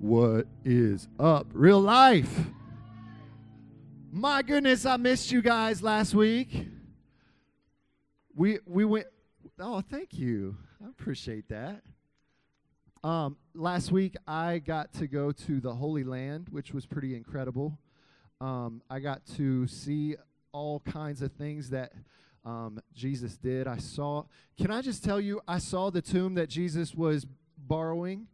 What is up? Real life. My goodness, I missed you guys last week. We we went Oh, thank you. I appreciate that. Um, last week I got to go to the Holy Land, which was pretty incredible. Um, I got to see all kinds of things that um, Jesus did. I saw, can I just tell you, I saw the tomb that Jesus was borrowing,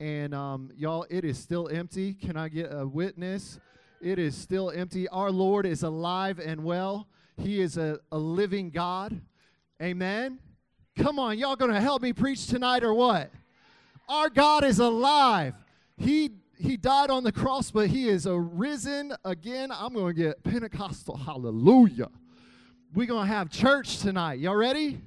and um, y'all, it is still empty. Can I get a witness? It is still empty. Our Lord is alive and well, He is a, a living God. Amen. Come on, y'all gonna help me preach tonight or what? Our God is alive. He he died on the cross, but he is arisen again. I'm to get Pentecostal. Hallelujah. We're to have church tonight. Y'all ready?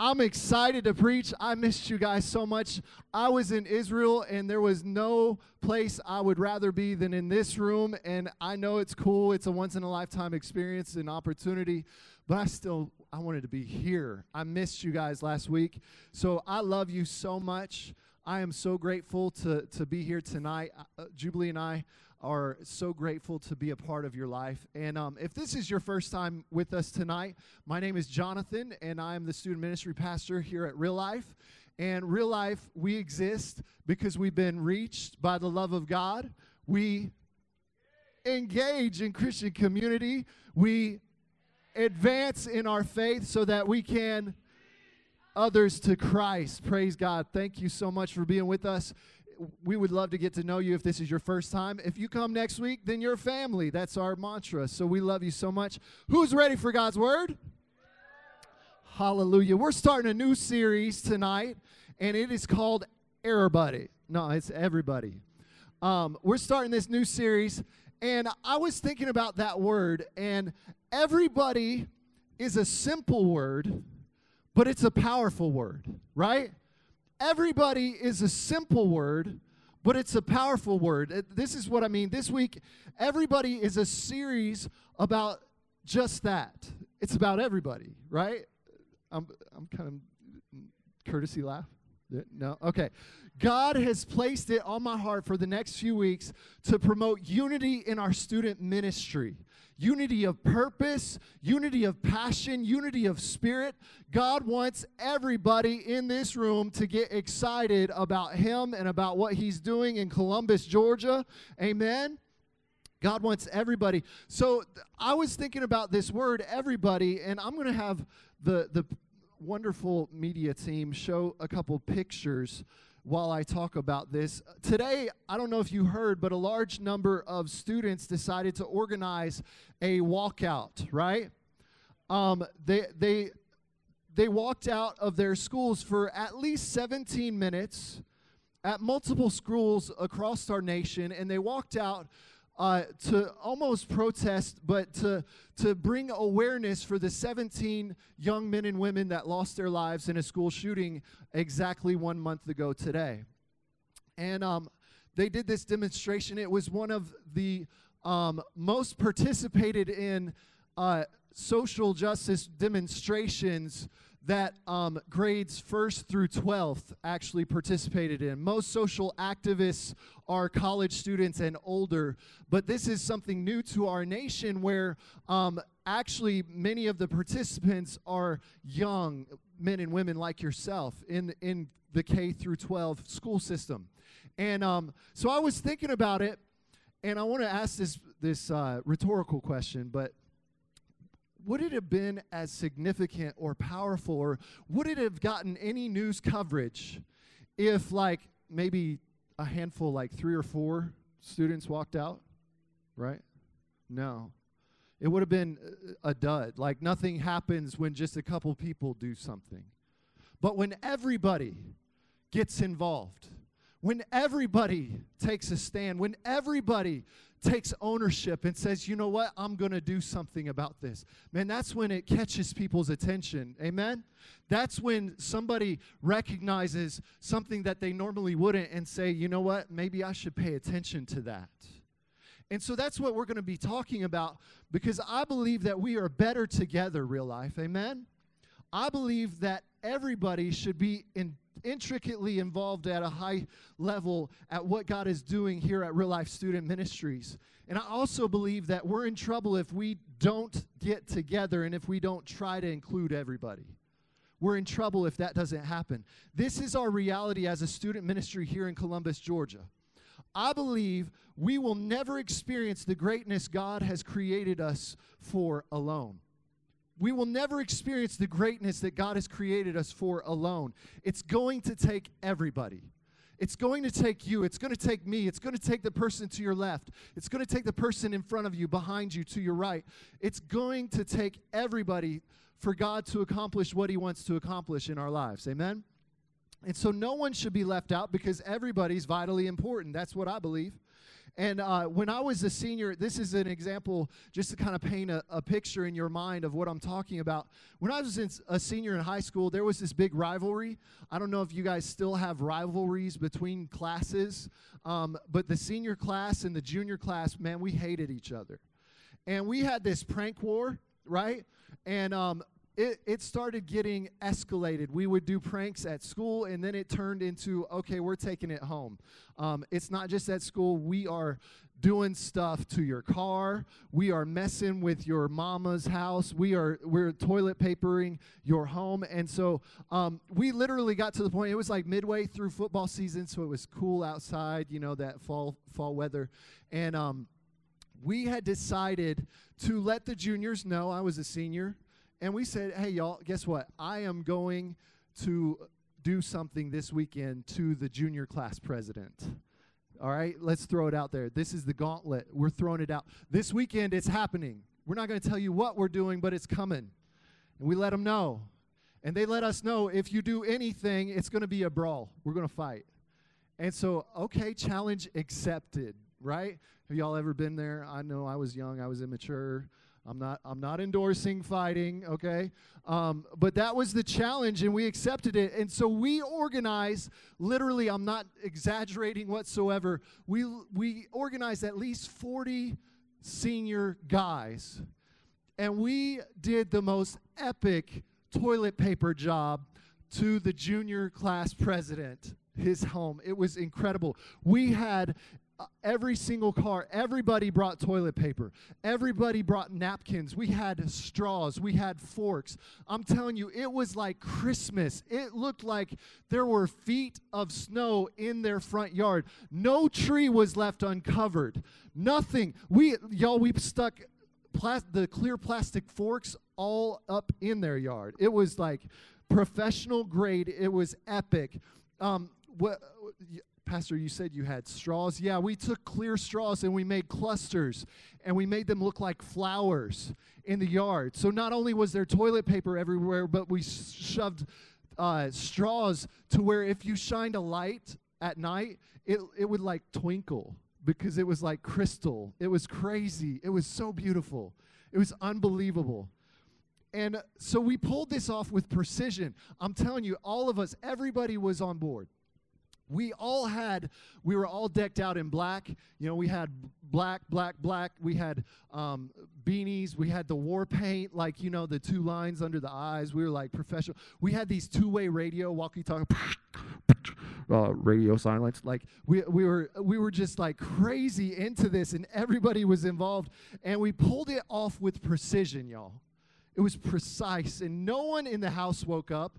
I'm excited to preach. I missed you guys so much. I was in Israel, and there was no place I would rather be than in this room. And I know it's cool, it's a once in a lifetime experience and opportunity, but I still I wanted to be here. I missed you guys last week. So I love you so much. I am so grateful to, to be here tonight. Uh, Jubilee and I are so grateful to be a part of your life. And um, if this is your first time with us tonight, my name is Jonathan, and I am the student ministry pastor here at Real Life. And Real Life, we exist because we've been reached by the love of God. We engage in Christian community. We advance in our faith so that we can others to Christ. Praise God. Thank you so much for being with us. We would love to get to know you if this is your first time. If you come next week, then you're family. That's our mantra. So we love you so much. Who's ready for God's word? Hallelujah. We're starting a new series tonight, and it is called Everybody. No, it's everybody. Um, we're starting this new series, and I was thinking about that word, and everybody is a simple word but it's a powerful word, right? Everybody is a simple word, but it's a powerful word. Uh, this is what I mean. This week, everybody is a series about just that. It's about everybody, right? I'm, I'm kind of mm, courtesy laugh. No? Okay. God has placed it on my heart for the next few weeks to promote unity in our student ministry unity of purpose, unity of passion, unity of spirit. God wants everybody in this room to get excited about Him and about what He's doing in Columbus, Georgia. Amen. God wants everybody. So I was thinking about this word, everybody, and I'm going to have the, the wonderful media team show a couple pictures while I talk about this. Today, I don't know if you heard, but a large number of students decided to organize a walkout, right? Um, they, they, they walked out of their schools for at least 17 minutes at multiple schools across our nation, and they walked out uh, to almost protest, but to, to bring awareness for the 17 young men and women that lost their lives in a school shooting exactly one month ago today. And um, they did this demonstration. It was one of the um, most participated in uh, social justice demonstrations that um, grades first through 12th actually participated in. Most social activists are college students and older, but this is something new to our nation where um, actually many of the participants are young men and women like yourself in, in the K through 12 school system. And um, so I was thinking about it, and I want to ask this, this uh, rhetorical question, but would it have been as significant or powerful or would it have gotten any news coverage if like maybe a handful like three or four students walked out? Right? No. It would have been uh, a dud. Like nothing happens when just a couple people do something. But when everybody gets involved when everybody takes a stand when everybody takes ownership and says, you know what, I'm going to do something about this. Man, that's when it catches people's attention. Amen? That's when somebody recognizes something that they normally wouldn't and say, you know what, maybe I should pay attention to that. And so that's what we're going to be talking about because I believe that we are better together, real life. Amen? I believe that everybody should be in intricately involved at a high level at what God is doing here at Real Life Student Ministries. And I also believe that we're in trouble if we don't get together and if we don't try to include everybody. We're in trouble if that doesn't happen. This is our reality as a student ministry here in Columbus, Georgia. I believe we will never experience the greatness God has created us for alone. We will never experience the greatness that God has created us for alone. It's going to take everybody. It's going to take you. It's going to take me. It's going to take the person to your left. It's going to take the person in front of you, behind you, to your right. It's going to take everybody for God to accomplish what He wants to accomplish in our lives. Amen? And so no one should be left out because everybody's vitally important. That's what I believe. And uh, when I was a senior, this is an example just to kind of paint a, a, picture in your mind of what I'm talking about. When I was in, a senior in high school, there was this big rivalry. I don't know if you guys still have rivalries between classes, um, but the senior class and the junior class, man, we hated each other. And we had this prank war, right? And um, it, it started getting escalated. We would do pranks at school, and then it turned into okay, we're taking it home. Um, it's not just at school, we are doing stuff to your car. We are messing with your mama's house. We are we're toilet papering your home, and so um, we literally got to the point. It was like midway through football season, so it was cool outside. You know that fall fall weather, and um, we had decided to let the juniors know I was a senior and we said, hey, y'all, guess what? I am going to do something this weekend to the junior class president. All right, let's throw it out there. This is the gauntlet. We're throwing it out. This weekend, it's happening. We're not going to tell you what we're doing, but it's coming. And we let them know. And they let us know if you do anything, it's going to be a brawl. We're going to fight. And so, okay, challenge accepted, right? Have y'all ever been there? I know I was young, I was immature. I'm not, I'm not endorsing fighting, okay? Um, but that was the challenge, and we accepted it. And so we organized, literally, I'm not exaggerating whatsoever, we, we organized at least 40 senior guys. And we did the most epic toilet paper job to the junior class president his home. It was incredible. We had every single car, everybody brought toilet paper. Everybody brought napkins. We had straws. We had forks. I'm telling you, it was like Christmas. It looked like there were feet of snow in their front yard. No tree was left uncovered. Nothing. We, y'all, we stuck plas- the clear plastic forks all up in their yard. It was like professional grade. It was epic. Um, what, Pastor, you said you had straws. Yeah, we took clear straws and we made clusters and we made them look like flowers in the yard. So not only was there toilet paper everywhere, but we shoved uh, straws to where if you shined a light at night, it, it would like twinkle because it was like crystal. It was crazy. It was so beautiful. It was unbelievable. And so we pulled this off with precision. I'm telling you, all of us, everybody was on board we all had we were all decked out in black. You know we had black black black. We had um, beanies. We had the war paint like you know the two lines under the eyes. We were like professional. We had these two-way radio walkie talkie uh, radio silence like we, we were we were just like crazy into this and everybody was involved. And we pulled it off with precision y'all. It was precise and no one in the house woke up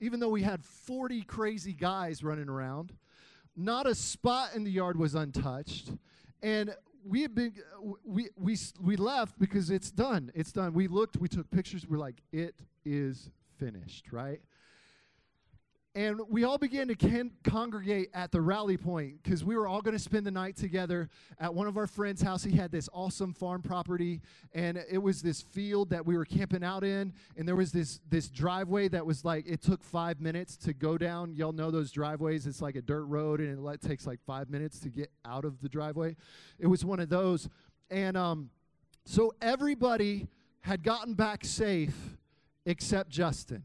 even though we had 40 crazy guys running around, not a spot in the yard was untouched. And we had been we we we left because it's done. It's done. We looked, we took pictures, we're like, it is finished, right? And we all began to can- congregate at the rally point because we were all going to spend the night together at one of our friends' house. He had this awesome farm property, and it was this field that we were camping out in. And there was this this driveway that was like it took five minutes to go down. Y'all know those driveways. It's like a dirt road, and it takes like five minutes to get out of the driveway. It was one of those, and um, so everybody had gotten back safe except Justin.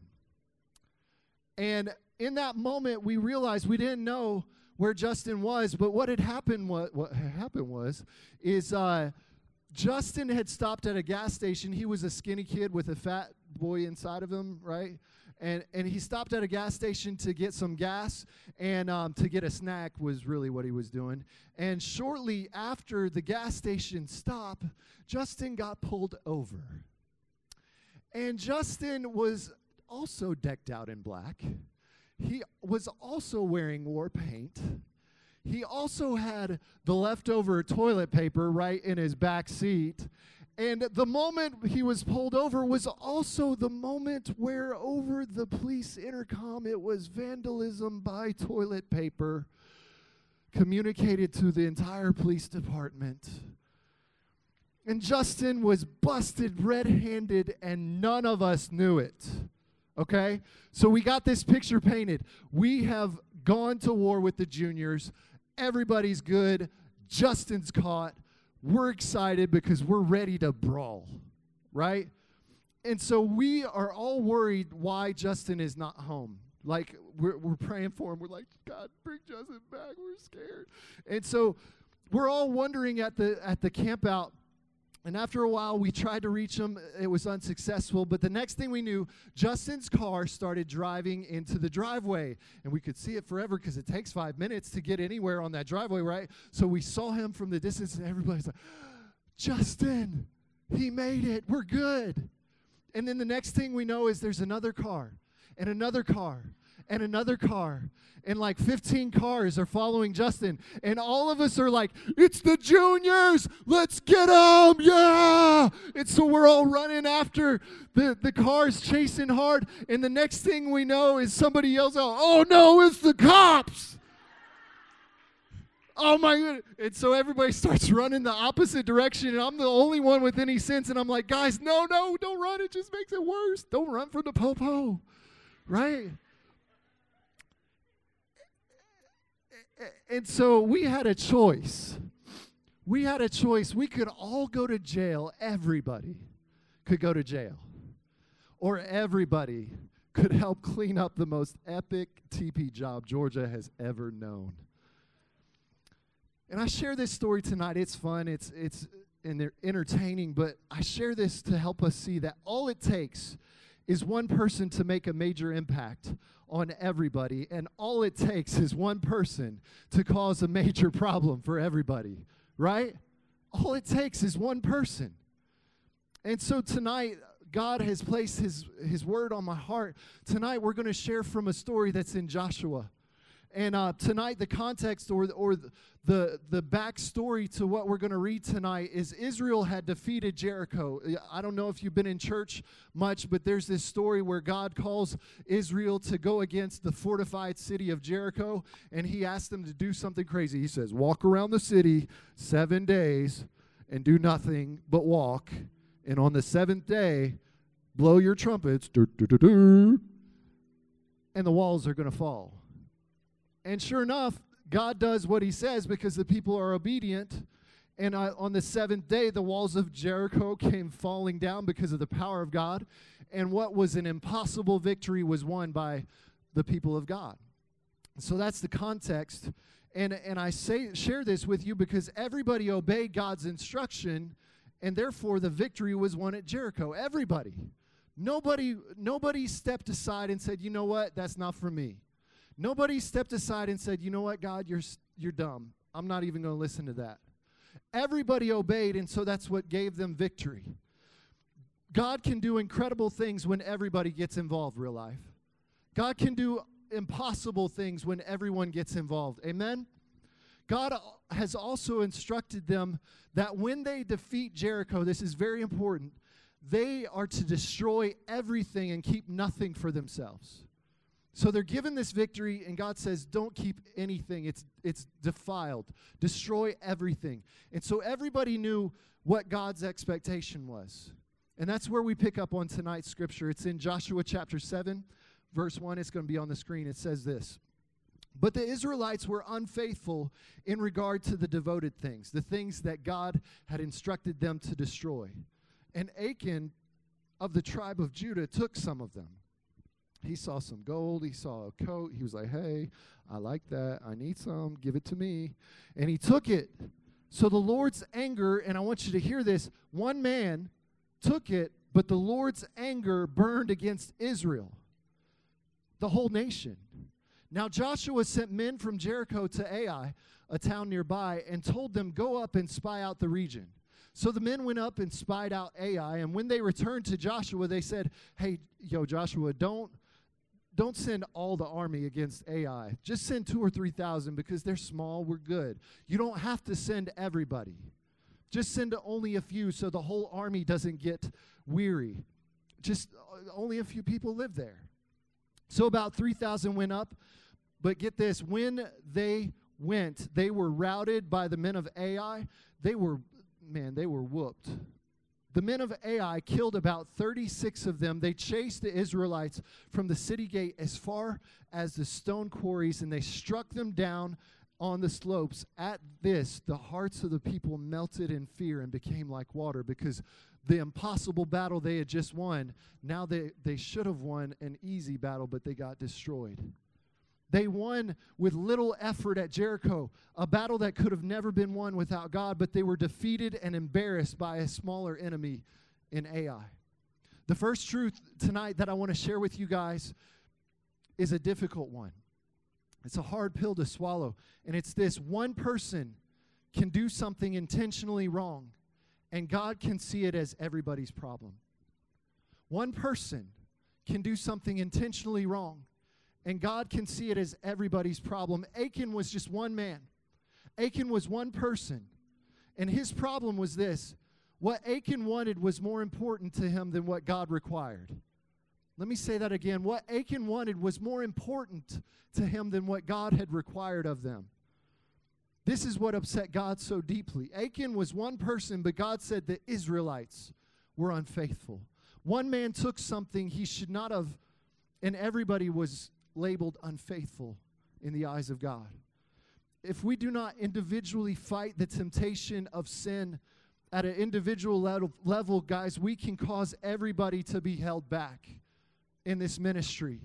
And in that moment, we realized we didn't know where Justin was, but what had happened, what, what had happened was, is uh, Justin had stopped at a gas station. He was a skinny kid with a fat boy inside of him, right? and, and he stopped at a gas station to get some gas and um, to get a snack was really what he was doing. And shortly after the gas station stop, Justin got pulled over. And Justin was also decked out in black. He was also wearing war paint. He also had the leftover toilet paper right in his back seat. And the moment he was pulled over was also the moment where, over the police intercom, it was vandalism by toilet paper communicated to the entire police department. And Justin was busted red handed, and none of us knew it. Okay? So we got this picture painted. We have gone to war with the juniors. Everybody's good. Justin's caught we're excited because we're ready to brawl, right? And so we are all worried why Justin is not home. Like, we're, we're praying for him. We're like, God, bring Justin back. We're scared. And so we're all wondering at the, at the camp out and after a while, we tried to reach him. It was unsuccessful. But the next thing we knew, Justin's car started driving into the driveway. And we could see it forever because it takes five minutes to get anywhere on that driveway, right? So we saw him from the distance, and everybody's like, Justin, he made it. We're good. And then the next thing we know is there's another car and another car and another car and like 15 cars are following Justin. And all of us are like, it's the let's get them, yeah. And so we're all running after the, the cars, chasing hard. And the next thing we know is somebody yells out, oh no, it's the cops. Oh my god. And so everybody starts running the opposite direction, and I'm the only one with any sense. And I'm like, guys, no, no, don't run. It just makes it worse. Don't run from the popo. Right? and so we had a choice. We had a choice. We could all go to jail. Everybody could go to jail. Or everybody could help clean up the most epic TP job Georgia has ever known. And I share this story tonight. It's fun, it's, it's entertaining, but I share this to help us see that all it takes is one person to make a major impact on everybody, and all it takes is one person to cause a major problem for everybody, right? All it takes is one person. And so tonight, God has placed his, his word on my heart. Tonight, we're going to share from a story that's in Joshua. And uh, tonight, the context or, or the, the backstory to what we're going to read tonight is Israel had defeated Jericho. I don't know if you've been in church much, but there's this story where God calls Israel to go against the fortified city of Jericho, and he asks them to do something crazy. He says, Walk around the city seven days and do nothing but walk. And on the seventh day, blow your trumpets, and the walls are going to fall. And sure enough, God does what he says because the people are obedient. And uh, on the seventh day, the walls of Jericho came falling down because of the power of God. And what was an impossible victory was won by the people of God. So that's the context. And, and I say, share this with you because everybody obeyed God's instruction, and therefore the victory was won at Jericho. Everybody. Nobody, nobody stepped aside and said, you know what, that's not for me. Nobody stepped aside and said, You know what, God, you're, you're dumb. I'm not even going to listen to that. Everybody obeyed, and so that's what gave them victory. God can do incredible things when everybody gets involved, real life. God can do impossible things when everyone gets involved. Amen? God has also instructed them that when they defeat Jericho, this is very important, they are to destroy everything and keep nothing for themselves. So they're given this victory, and God says, Don't keep anything. It's, it's defiled. Destroy everything. And so everybody knew what God's expectation was. And that's where we pick up on tonight's scripture. It's in Joshua chapter 7, verse 1. It's going to be on the screen. It says this But the Israelites were unfaithful in regard to the devoted things, the things that God had instructed them to destroy. And Achan of the tribe of Judah took some of them he saw some gold. He saw a coat. He was like, hey, I like that. I need some. Give it to me. And he took it. So the Lord's anger, and I want you to hear this one man took it, but the Lord's anger burned against Israel. the whole nation. Now Joshua sent men from Jericho to Ai, a town nearby, and told them, Go up and spy out the region. So the men went up and spied out Ai, and when they returned to Joshua, they said, Hey, yo, Joshua, don't don't send all the army against Ai. Just send two or three thousand because they're small, we're good. You don't have to send everybody. Just send only a few so the whole army doesn't get weary. Just uh, only a few people live there. So about 3,000 went up. But get this when they went, they were routed by the men of Ai. They were, man, they were whooped. The men of Ai killed about 36 of them. They chased the Israelites from the city gate as far as the stone quarries, and they struck them down on the slopes. At this, the hearts of the people melted in fear and became like water because the impossible battle they had just won, now they, they should have won an easy battle, but they got destroyed. They won with little effort at Jericho, a battle that could have never been won without God, but they were defeated and embarrassed by a smaller enemy in Ai. The first truth tonight that I want to share with you guys is a difficult one. It's a hard pill to swallow, and it's this one person can do something intentionally wrong, and God can see it as everybody's problem. One person can do something intentionally wrong, and God can see it as everybody's problem. Achan was just one man, Achan was one person. And his problem was this what Achan wanted was more important to him than what God required. Let me say that again. What Achan wanted was more important to him than what God had required of them. This is what upset God so deeply. Achan was one person, but God said the Israelites were unfaithful. One man took something he should not have, and everybody was labeled unfaithful in the eyes of God. If we do not individually fight the temptation of sin at an individual level, guys, we can cause everybody to be held back in this ministry.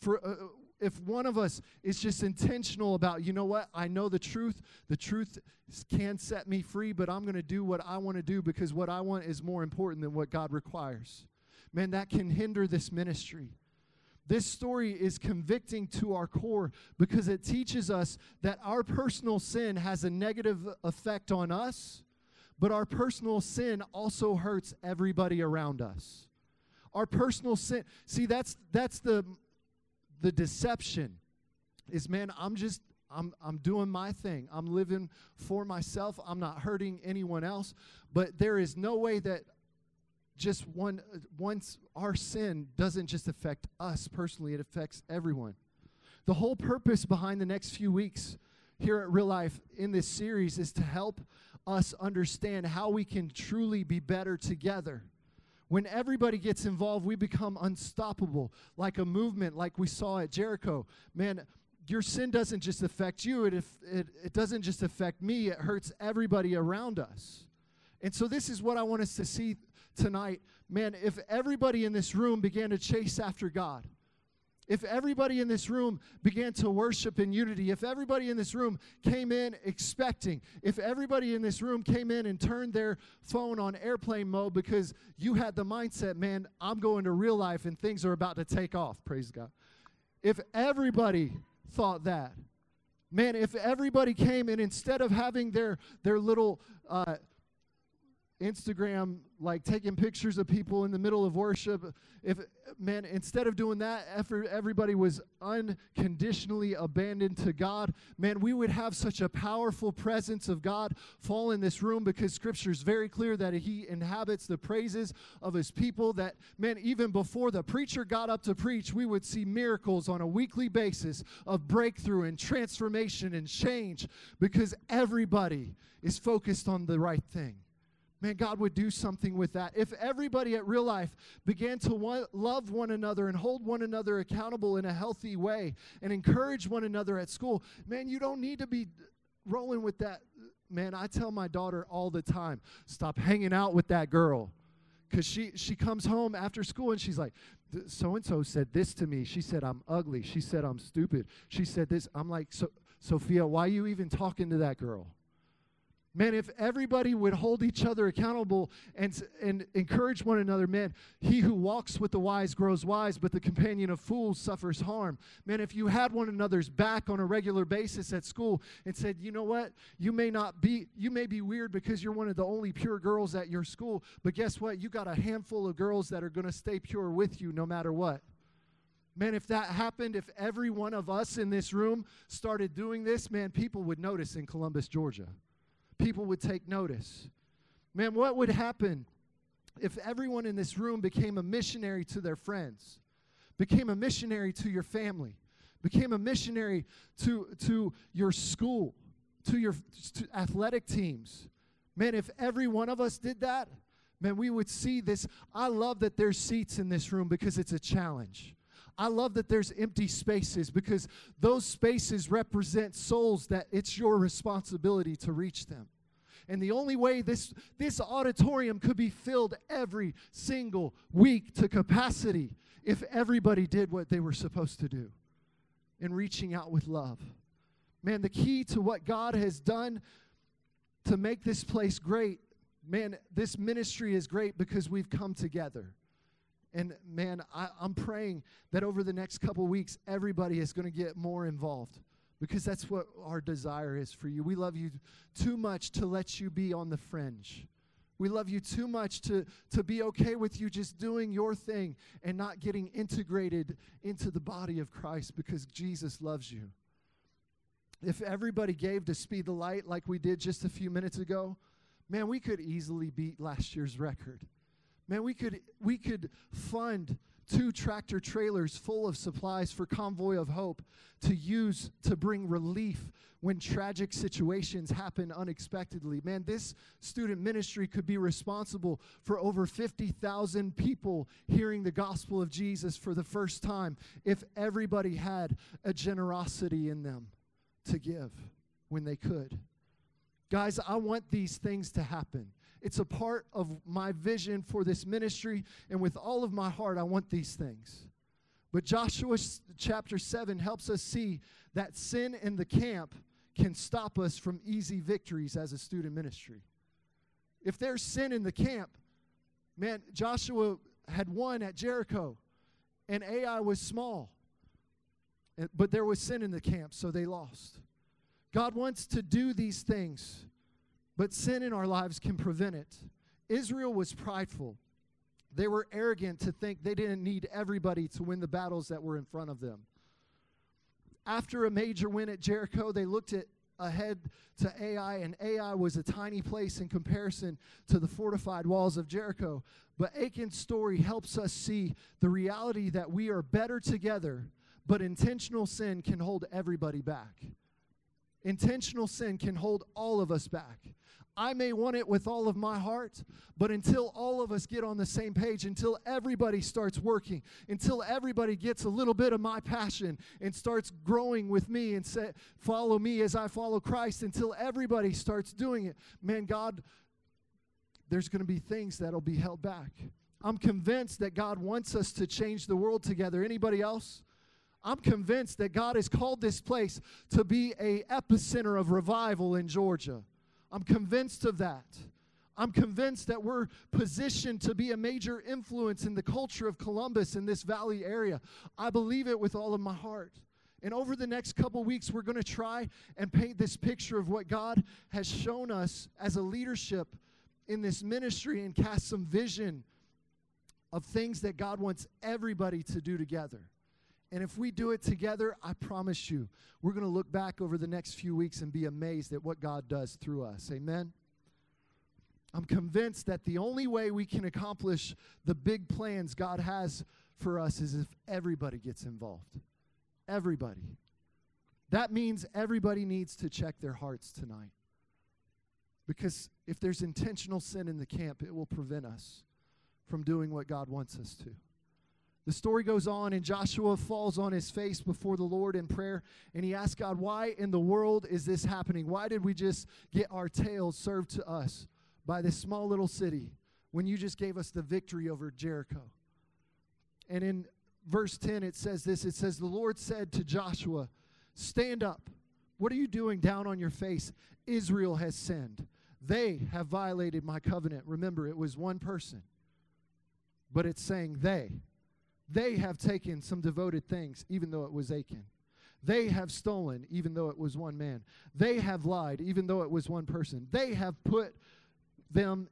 For uh, if one of us is just intentional about, you know what, I know the truth, the truth can set me free, but I'm going to do what I want to do because what I want is more important than what God requires. Man, that can hinder this ministry. This story is convicting to our core because it teaches us that our personal sin has a negative effect on us, but our personal sin also hurts everybody around us. Our personal sin, see, that's that's the the deception. Is man, I'm just I'm I'm doing my thing. I'm living for myself. I'm not hurting anyone else. But there is no way that just one uh, once our sin doesn't just affect us personally it affects everyone. The whole purpose behind the next few weeks here at real life in this series is to help us understand how we can truly be better together. When everybody gets involved we become unstoppable like a movement like we saw at jericho. Man your sin doesn't just affect you it, it, it doesn't just affect me it hurts everybody around us. And so this is what i want us to see tonight, man, if everybody in this room began to chase after God, if everybody in this room began to worship in unity, if everybody in this room came in expecting, if everybody in this room came in and turned their phone on airplane mode because you had the mindset, man, I'm going to real life and things are about to take off, praise God. If everybody thought that, man, if everybody came and instead of having their, their little, uh, Instagram, like taking pictures of people in the middle of worship. If man, instead of doing that, if everybody was unconditionally abandoned to God. Man, we would have such a powerful presence of God fall in this room because Scripture is very clear that He inhabits the praises of His people. That man, even before the preacher got up to preach, we would see miracles on a weekly basis of breakthrough and transformation and change because everybody is focused on the right thing. Man, God would do something with that. If everybody at real life began to one, love one another and hold one another accountable in a healthy way and encourage one another at school, man, you don't need to be rolling with that. Man, I tell my daughter all the time stop hanging out with that girl. Because she, she comes home after school and she's like, so and so said this to me. She said, I'm ugly. She said, I'm stupid. She said this. I'm like, so, Sophia, why are you even talking to that girl? Man, if everybody would hold each other accountable and, and encourage one another, man, he who walks with the wise grows wise, but the companion of fools suffers harm. Man, if you had one another's back on a regular basis at school and said, you know what, you may not be, you may be weird because you're one of the only pure girls at your school, but guess what? You got a handful of girls that are going to stay pure with you no matter what. Man, if that happened, if every one of us in this room started doing this, man, people would notice in Columbus, Georgia people would take notice. Man, what would happen if everyone in this room became a missionary to their friends, became a missionary to your family, became a missionary to, to your school, to your to athletic teams? Man, if every one of us did that, man, we would see this. I love that there's seats in this room because it's a challenge. I love that there's empty spaces because those spaces represent souls that it's your responsibility to reach them. And the only way this, this auditorium could be filled every single week to capacity if everybody did what they were supposed to do in reaching out with love. Man, the key to what God has done to make this place great, man, this ministry is great because we've come together. And man, I, am praying that over the next couple weeks, everybody is going to get more involved because that's what our desire is for you. We love you too much to let you be on the fringe. We love you too much to, to be okay with you just doing your thing and not getting integrated into the body of Christ because Jesus loves you. If everybody gave to speed the light like we did just a few minutes ago, man, we could easily beat last year's record. Man, we could we could fund two tractor trailers full of supplies for Convoy of Hope to use to bring relief when tragic situations happen unexpectedly. Man, this student ministry could be responsible for over 50,000 people hearing the gospel of Jesus for the first time if everybody had a generosity in them to give when they could. Guys, I want these things to happen. It's a part of my vision for this ministry, and with all of my heart, I want these things. But Joshua chapter 7 helps us see that sin in the camp can stop us from easy victories as a student ministry. If there's sin in the camp, man, Joshua had won at Jericho, and Ai was small. But there was sin in the camp, so they lost. God wants to do these things but sin in our lives can prevent it. Israel was prideful. They were arrogant to think they didn't need everybody to win the battles that were in front of them. After a major win at Jericho, they looked at ahead to Ai, and Ai was a tiny place in comparison to the fortified walls of Jericho. But Achan's story helps us see the reality that we are better together, but intentional sin can hold everybody back. Intentional sin can hold all of us back. I may want it with all of my heart, but until all of us get on the same page, until everybody starts working, until everybody gets a little bit of my passion and starts growing with me and say, follow me as I follow Christ, until everybody starts doing it, man, God, there's going to be things that'll be held back. I'm convinced that God wants us to change the world together. Anybody else? I'm convinced that God has called this place to be a epicenter of revival in Georgia. I'm convinced of that. I'm convinced that we're positioned to be a major influence in the culture of Columbus in this valley area. I believe it with all of my heart. And over the next couple weeks, we're going to try and paint this picture of what God has shown us as a leadership in this ministry and cast some vision of things that God wants everybody to do together. And if we do it together, I promise you, we're going to look back over the next few weeks and be amazed at what God does through us. Amen. I'm convinced that the only way we can accomplish the big plans God has for us is if everybody gets involved. Everybody. That means everybody needs to check their hearts tonight. Because if there's intentional sin in the camp, it will prevent us from doing what God wants us to. The story goes on, and Joshua falls on his face before the Lord in prayer, and he asks God, Why in the world is this happening? Why did we just get our tails served to us by this small little city when you just gave us the victory over Jericho? And in verse 10, it says this it says, The Lord said to Joshua, Stand up. What are you doing down on your face? Israel has sinned. They have violated my covenant. Remember, it was one person, but it's saying they. They have taken some devoted things, even though it was Achan. They have stolen, even though it was one man. They have lied, even though it was one person. They have put them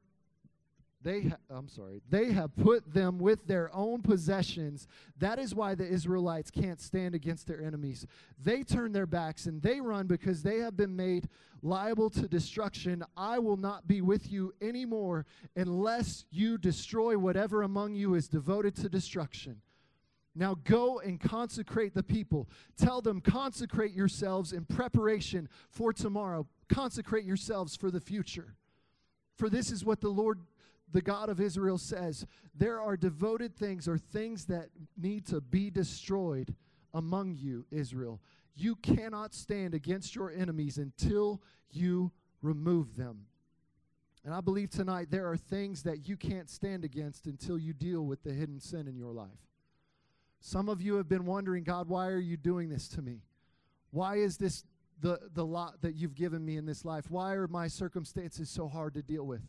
they ha- I'm sorry. They have put them with their own possessions. That is why the Israelites can't stand against their enemies. They turn their backs and they run because they have been made liable to destruction. I will not be with you anymore unless you destroy whatever among you is devoted to destruction. Now go and consecrate the people. Tell them, consecrate yourselves in preparation for tomorrow. Consecrate yourselves for the future. For this is what the Lord the God of Israel says, There are devoted things or things that need to be destroyed among you, Israel. You cannot stand against your enemies until you remove them. And I believe tonight there are things that you can't stand against until you deal with the hidden sin in your life. Some of you have been wondering, God, why are you doing this to me? Why is this the, the lot that you've given me in this life? Why are my circumstances so hard to deal with?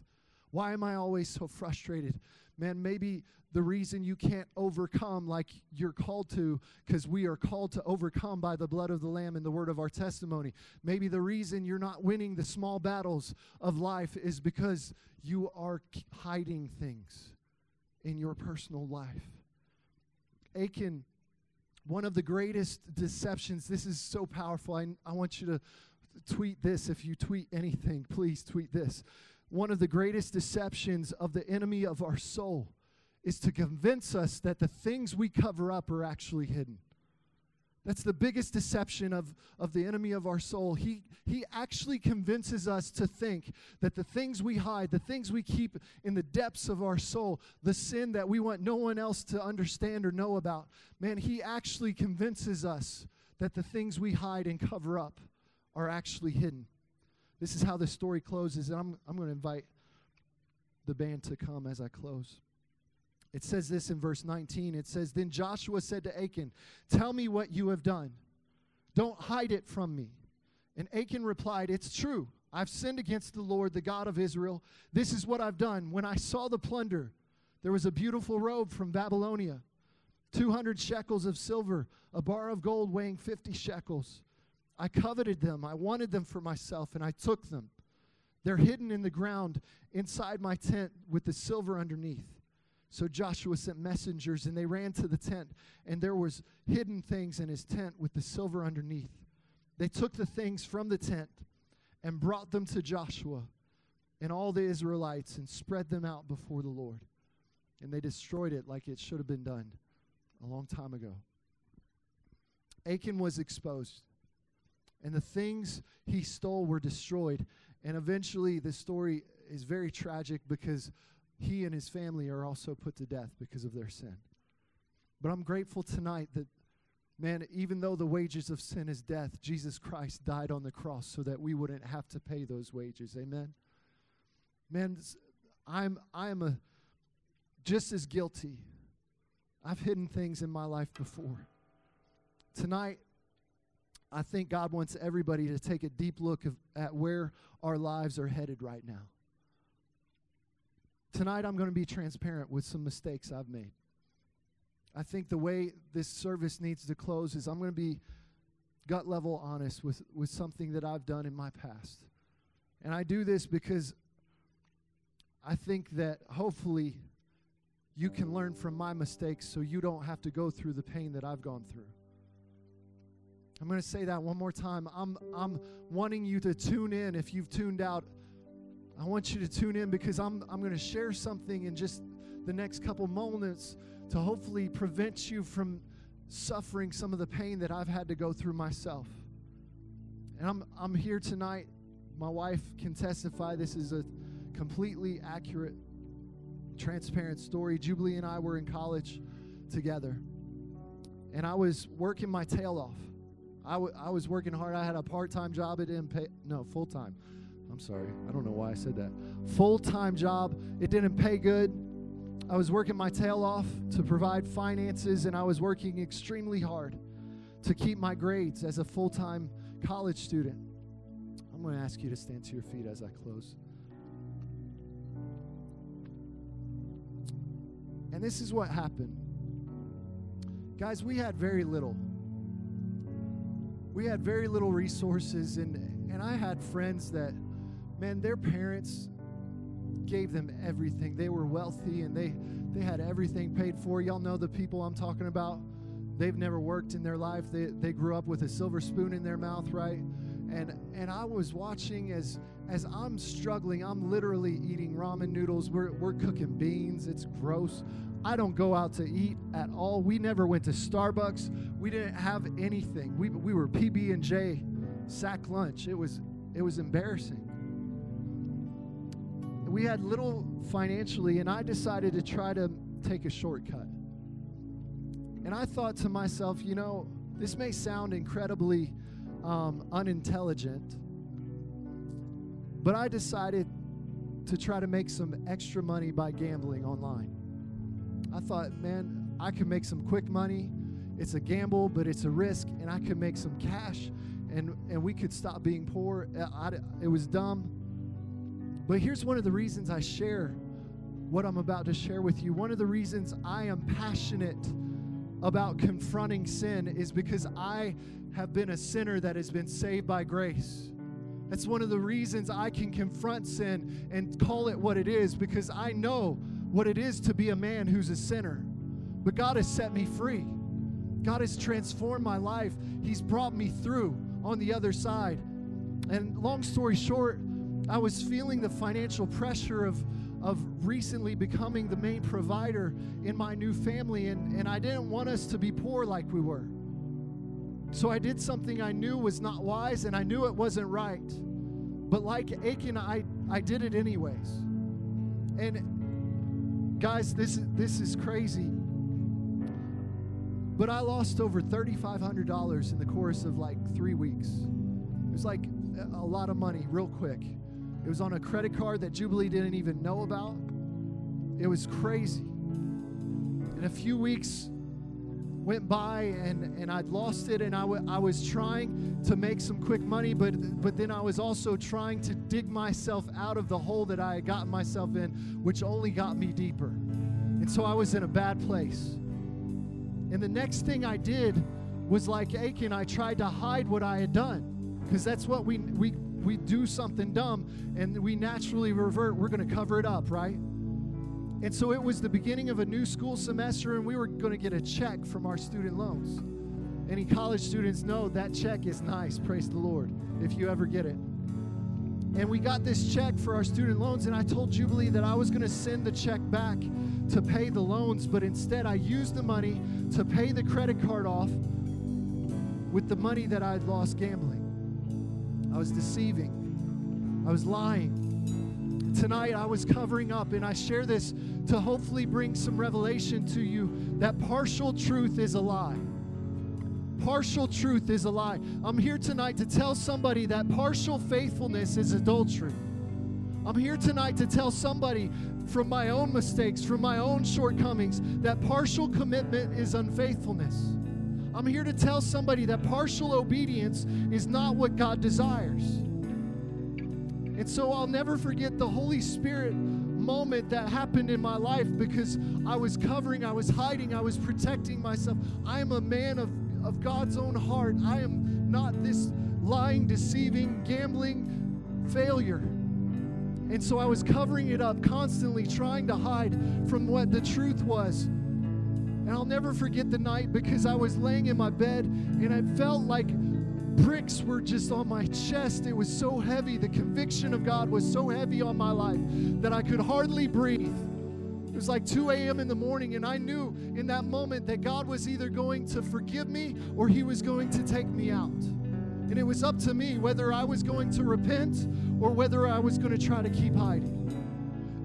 Why am I always so frustrated? Man, maybe the reason you can't overcome like you're called to, because we are called to overcome by the blood of the Lamb and the word of our testimony. Maybe the reason you're not winning the small battles of life is because you are hiding things in your personal life. Achan, one of the greatest deceptions, this is so powerful. I, I want you to tweet this. If you tweet anything, please tweet this one of the greatest deceptions of the enemy of our soul is to convince us that the things we cover up are actually hidden. That's the biggest deception of, of the enemy of our soul. He, he actually convinces us to think that the things we hide, the things we keep in the depths of our soul, the sin that we want no one else to understand or know about, man, he actually convinces us that the things we hide and cover up are actually hidden. This is how the story closes, and I'm, I'm going to invite the band to come as I close. It says this in verse 19. It says, Then Joshua said to Achan, Tell me what you have done. Don't hide it from me. And Achan replied, It's true. I've sinned against the Lord, the God of Israel. This is what I've done. When I saw the plunder, there was a beautiful robe from Babylonia, 200 shekels of silver, a bar of gold weighing 50 shekels. I coveted them. I wanted them for myself, and I took them. They're hidden in the ground inside my tent with the silver underneath. So Joshua sent messengers, and they ran to the tent, and there was hidden things in his tent with the silver underneath. They took the things from the tent and brought them to Joshua and all the Israelites and spread them out before the Lord. And they destroyed it like it should have been done a long time ago. Achan was exposed and the things he stole were destroyed. And eventually, the story is very tragic because he and his family are also put to death because of their sin. But I'm grateful tonight that, man, even though the wages of sin is death, Jesus Christ died on the cross so that we wouldn't have to pay those wages. Amen. Man, I'm I am a just as guilty. I've hidden things in my life before. Tonight, I think God wants everybody to take a deep look of, at where our lives are headed right now. Tonight, I'm going to be transparent with some mistakes I've made. I think the way this service needs to close is I'm going to be gut level honest with, with something that I've done in my past. And I do this because I think that hopefully you can learn from my mistakes so you don't have to go through the pain that I've gone through. I'm going to say that one more time. I'm, I'm wanting you to tune in. If you've tuned out, I want you to tune in because I'm, I'm going to share something in just the next couple moments to hopefully prevent you from suffering some of the pain that I've had to go through myself. And I'm, I'm here tonight. My wife can testify this is a completely accurate, transparent story. Jubilee and I were in college together, and I was working my tail off. I, w- I was working hard. I had a part time job. It didn't no, full time. I'm sorry. I don't know why I said that. Full time job. It didn't pay good. I was working my tail off to provide finances, and I was working extremely hard to keep my grades as a full time college student. I'm going to ask you to stand to your feet as I close. And this is what happened. Guys, we had very little. We had very little resources, and, and I had friends that man, their parents gave them everything. They were wealthy and they, they had everything paid for. Y'all know the people I'm talking about. They've never worked in their life. They, they grew up with a silver spoon in their mouth, right? And and I was watching as as I'm struggling, I'm literally eating ramen noodles. We're, we're cooking beans. It's gross. I don't go out to eat at all. We never went to Starbucks. We didn't have anything. We, we were PB and J sack lunch. It was it was embarrassing. We had little financially, and I decided to try to take a shortcut. And I thought to myself, you know, this may sound incredibly um, unintelligent, but I decided to try to make some extra money by gambling online. I thought, man, I could make some quick money. It's a gamble, but it's a risk, and I could make some cash, and and we could stop being poor. I, I, it was dumb, but here's one of the reasons I share what I'm about to share with you. One of the reasons I am passionate about confronting sin is because I have been a sinner that has been saved by grace. That's one of the reasons I can confront sin and call it what it is because I know what it is to be a man who's a sinner. But God has set me free. God has transformed my life. He's brought me through on the other side. And long story short, I was feeling the financial pressure of, of recently becoming the main provider in my new family, and, and I didn't want us to be poor like we were. So I did something I knew was not wise, and I knew it wasn't right. But like Achan, I, I did it anyways. And Guys, this, this is crazy. But I lost over $3,500 in the course of like three weeks. It was like a lot of money, real quick. It was on a credit card that Jubilee didn't even know about. It was crazy. In a few weeks, went by and, and I'd lost it and I, w- I was trying to make some quick money, but, but then I was also trying to dig myself out of the hole that I had gotten myself in, which only got me deeper. And so I was in a bad place. And the next thing I did was like Achan, I tried to hide what I had done because that's what we, we, we do something dumb and we naturally revert. We're going to cover it up, right? And so it was the beginning of a new school semester, and we were going to get a check from our student loans. Any college students know that check is nice, praise the Lord, if you ever get it. And we got this check for our student loans, and I told Jubilee that I was going to send the check back to pay the loans, but instead I used the money to pay the credit card off with the money that I'd lost gambling. I was deceiving, I was lying tonight I was covering up, and I share this to hopefully bring some revelation to you that partial truth is a lie. Partial truth is a lie. I'm here tonight to tell somebody that partial faithfulness is adultery. I'm here tonight to tell somebody from my own mistakes, from my own shortcomings, that partial commitment is unfaithfulness. I'm here to tell somebody that partial obedience is not what God desires. And so I'll never forget the Holy Spirit moment that happened in my life because I was covering, I was hiding, I was protecting myself. I am a man of, of God's own heart. I am not this lying, deceiving, gambling failure. And so I was covering it up constantly, trying to hide from what the truth was. And I'll never forget the night because I was laying in my bed and I felt like bricks were just on my chest. It was so heavy. The conviction of God was so heavy on my life that I could hardly breathe. It was like 2 a.m. in the morning, and I knew in that moment that God was either going to forgive me or He was going to take me out. And it was up to me whether I was going to repent or whether I was going to try to keep hiding.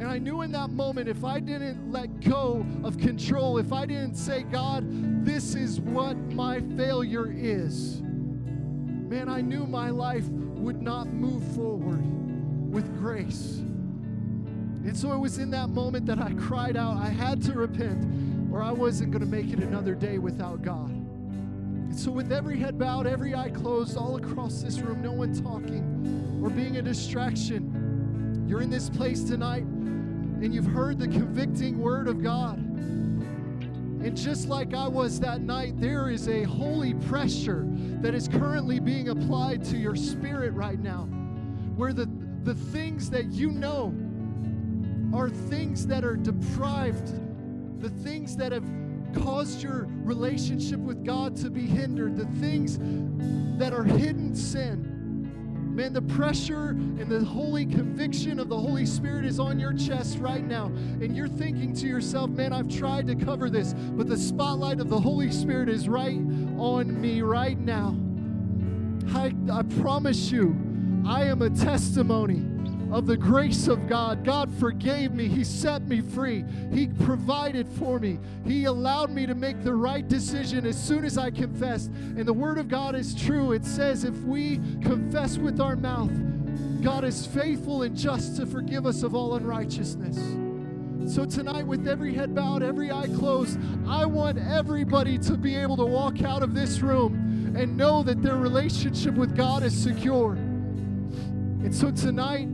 And I knew in that moment if I didn't let go of control, if I didn't say, God, this is what my failure is man, I knew my life would not move forward with grace. And so it was in that moment that I cried out, I had to repent, or I wasn't going to make it another day without God. So, with every head bowed, every eye closed, all across this room, no one talking or being a distraction, you're in this place tonight and you've heard the convicting word of God. And just like I was that night, there is a holy pressure that is currently being applied to your spirit right now, where the, the things that you know are things that are deprived, the things that have caused your relationship with God to be hindered, the things that are hidden sin. Man, the pressure and the holy conviction of the Holy Spirit is on your chest right now. And you're thinking to yourself, man, I've tried to cover this, but the spotlight of the Holy Spirit is right on me right now. I, I promise you, I am a testimony of the grace of God. God forgave me. He set me free. He provided for me. He allowed me to make the right decision as soon as I confessed. And the Word of God is true. It says if we confess with our mouth, God is faithful and just to forgive us of all unrighteousness. So, tonight, with every head bowed, every eye closed, I want everybody to be able to walk out of this room and know that their relationship with God is secure. And so, tonight,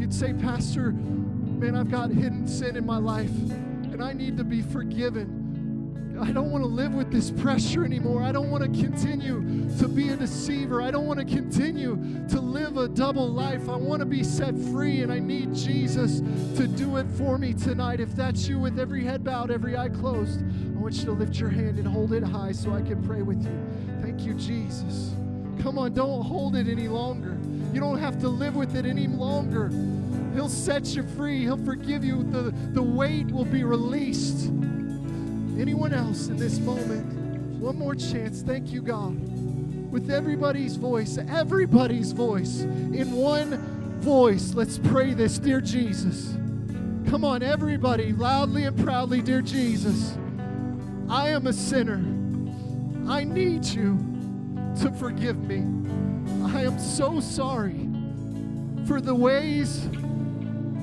you'd say, Pastor, man, I've got hidden sin in my life and I need to be forgiven. I don't want to live with this pressure anymore. I don't want to continue to be a deceiver. I don't want to continue to live a double life. I want to be set free, and I need Jesus to do it for me tonight. If that's you, with every head bowed, every eye closed, I want you to lift your hand and hold it high so I can pray with you. Thank you, Jesus. Come on, don't hold it any longer. You don't have to live with it any longer. He'll set you free. He'll forgive you. The, the weight will be released. Anyone else in this moment? One more chance. Thank you, God. With everybody's voice, everybody's voice, in one voice, let's pray this, dear Jesus. Come on, everybody, loudly and proudly, dear Jesus. I am a sinner. I need you to forgive me. I am so sorry for the ways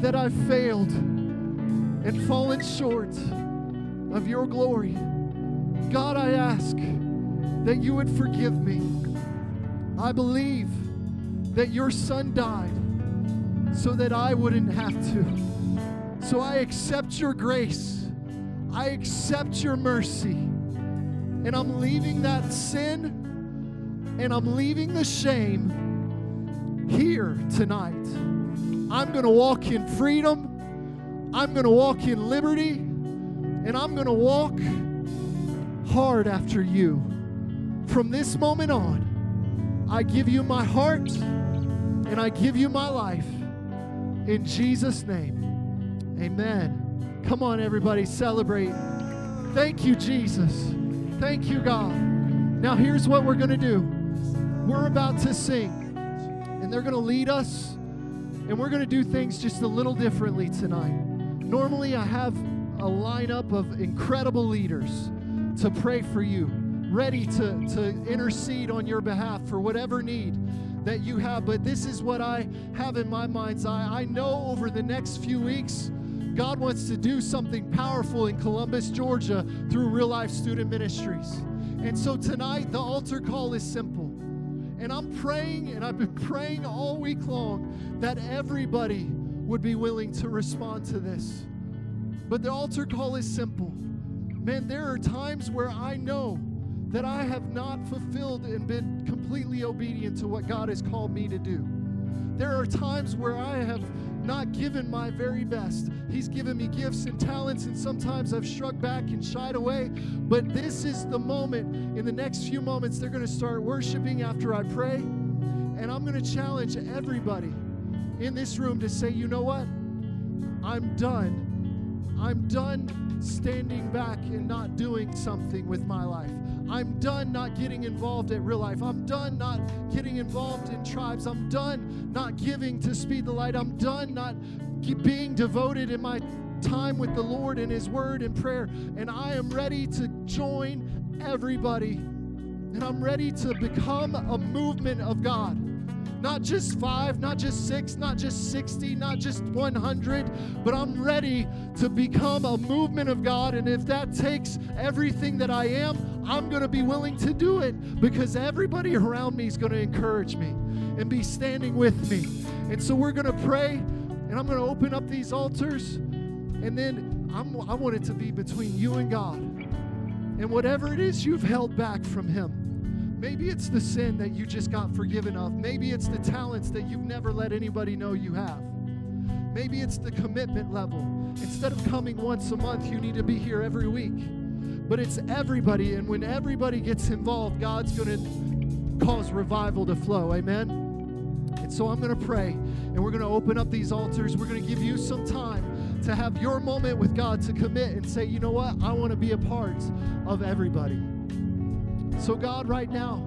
that I've failed and fallen short of your glory. God, I ask that you would forgive me. I believe that your son died so that I wouldn't have to. So I accept your grace. I accept your mercy. And I'm leaving that sin and I'm leaving the shame here tonight. I'm going to walk in freedom. I'm going to walk in liberty. And I'm going to walk hard after you. From this moment on, I give you my heart and I give you my life. In Jesus' name, amen. Come on, everybody, celebrate. Thank you, Jesus. Thank you, God. Now, here's what we're going to do we're about to sing, and they're going to lead us, and we're going to do things just a little differently tonight. Normally, I have a lineup of incredible leaders to pray for you, ready to, to intercede on your behalf for whatever need that you have. But this is what I have in my mind's eye. I know over the next few weeks, God wants to do something powerful in Columbus, Georgia through Real Life Student Ministries. And so tonight, the altar call is simple. And I'm praying, and I've been praying all week long, that everybody would be willing to respond to this. But the altar call is simple. Man, there are times where I know that I have not fulfilled and been completely obedient to what God has called me to do. There are times where I have not given my very best. He's given me gifts and talents, and sometimes I've shrugged back and shied away. But this is the moment. In the next few moments, they're going to start worshiping after I pray. And I'm going to challenge everybody in this room to say, you know what? I'm done. I'm done standing back and not doing something with my life. I'm done not getting involved at real life. I'm done not getting involved in tribes. I'm done not giving to Speed the Light. I'm done not being devoted in my time with the Lord and His Word and prayer. And I am ready to join everybody. And I'm ready to become a movement of God. Not just five, not just six, not just 60, not just 100, but I'm ready to become a movement of God. And if that takes everything that I am, I'm going to be willing to do it because everybody around me is going to encourage me and be standing with me. And so we're going to pray and I'm going to open up these altars. And then I'm, I want it to be between you and God. And whatever it is you've held back from Him, maybe it's the sin that you just got forgiven of, maybe it's the talents that you've never let anybody know you have. Maybe it's the commitment level. Instead of coming once a month, you need to be here every week. But it's everybody, and when everybody gets involved, God's going to cause revival to flow. Amen? And so I'm going to pray, and we're going to open up these altars. We're going to give you some time to have your moment with God to commit and say, you know what? I want to be a part of everybody. So, God, right now,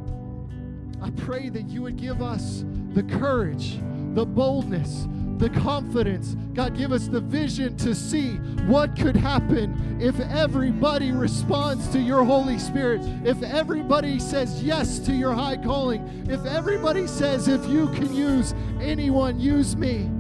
I pray that you would give us the courage, the boldness, the confidence. God, give us the vision to see what could happen if everybody responds to your Holy Spirit, if everybody says yes to your high calling, if everybody says, if you can use anyone, use me.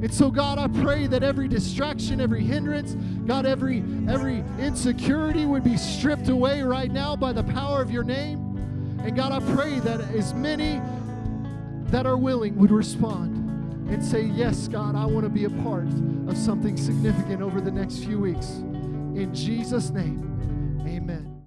And so, God, I pray that every distraction, every hindrance, God, every every insecurity would be stripped away right now by the power of your name. And God, I pray that as many that are willing would respond and say, Yes, God, I want to be a part of something significant over the next few weeks. In Jesus' name, amen.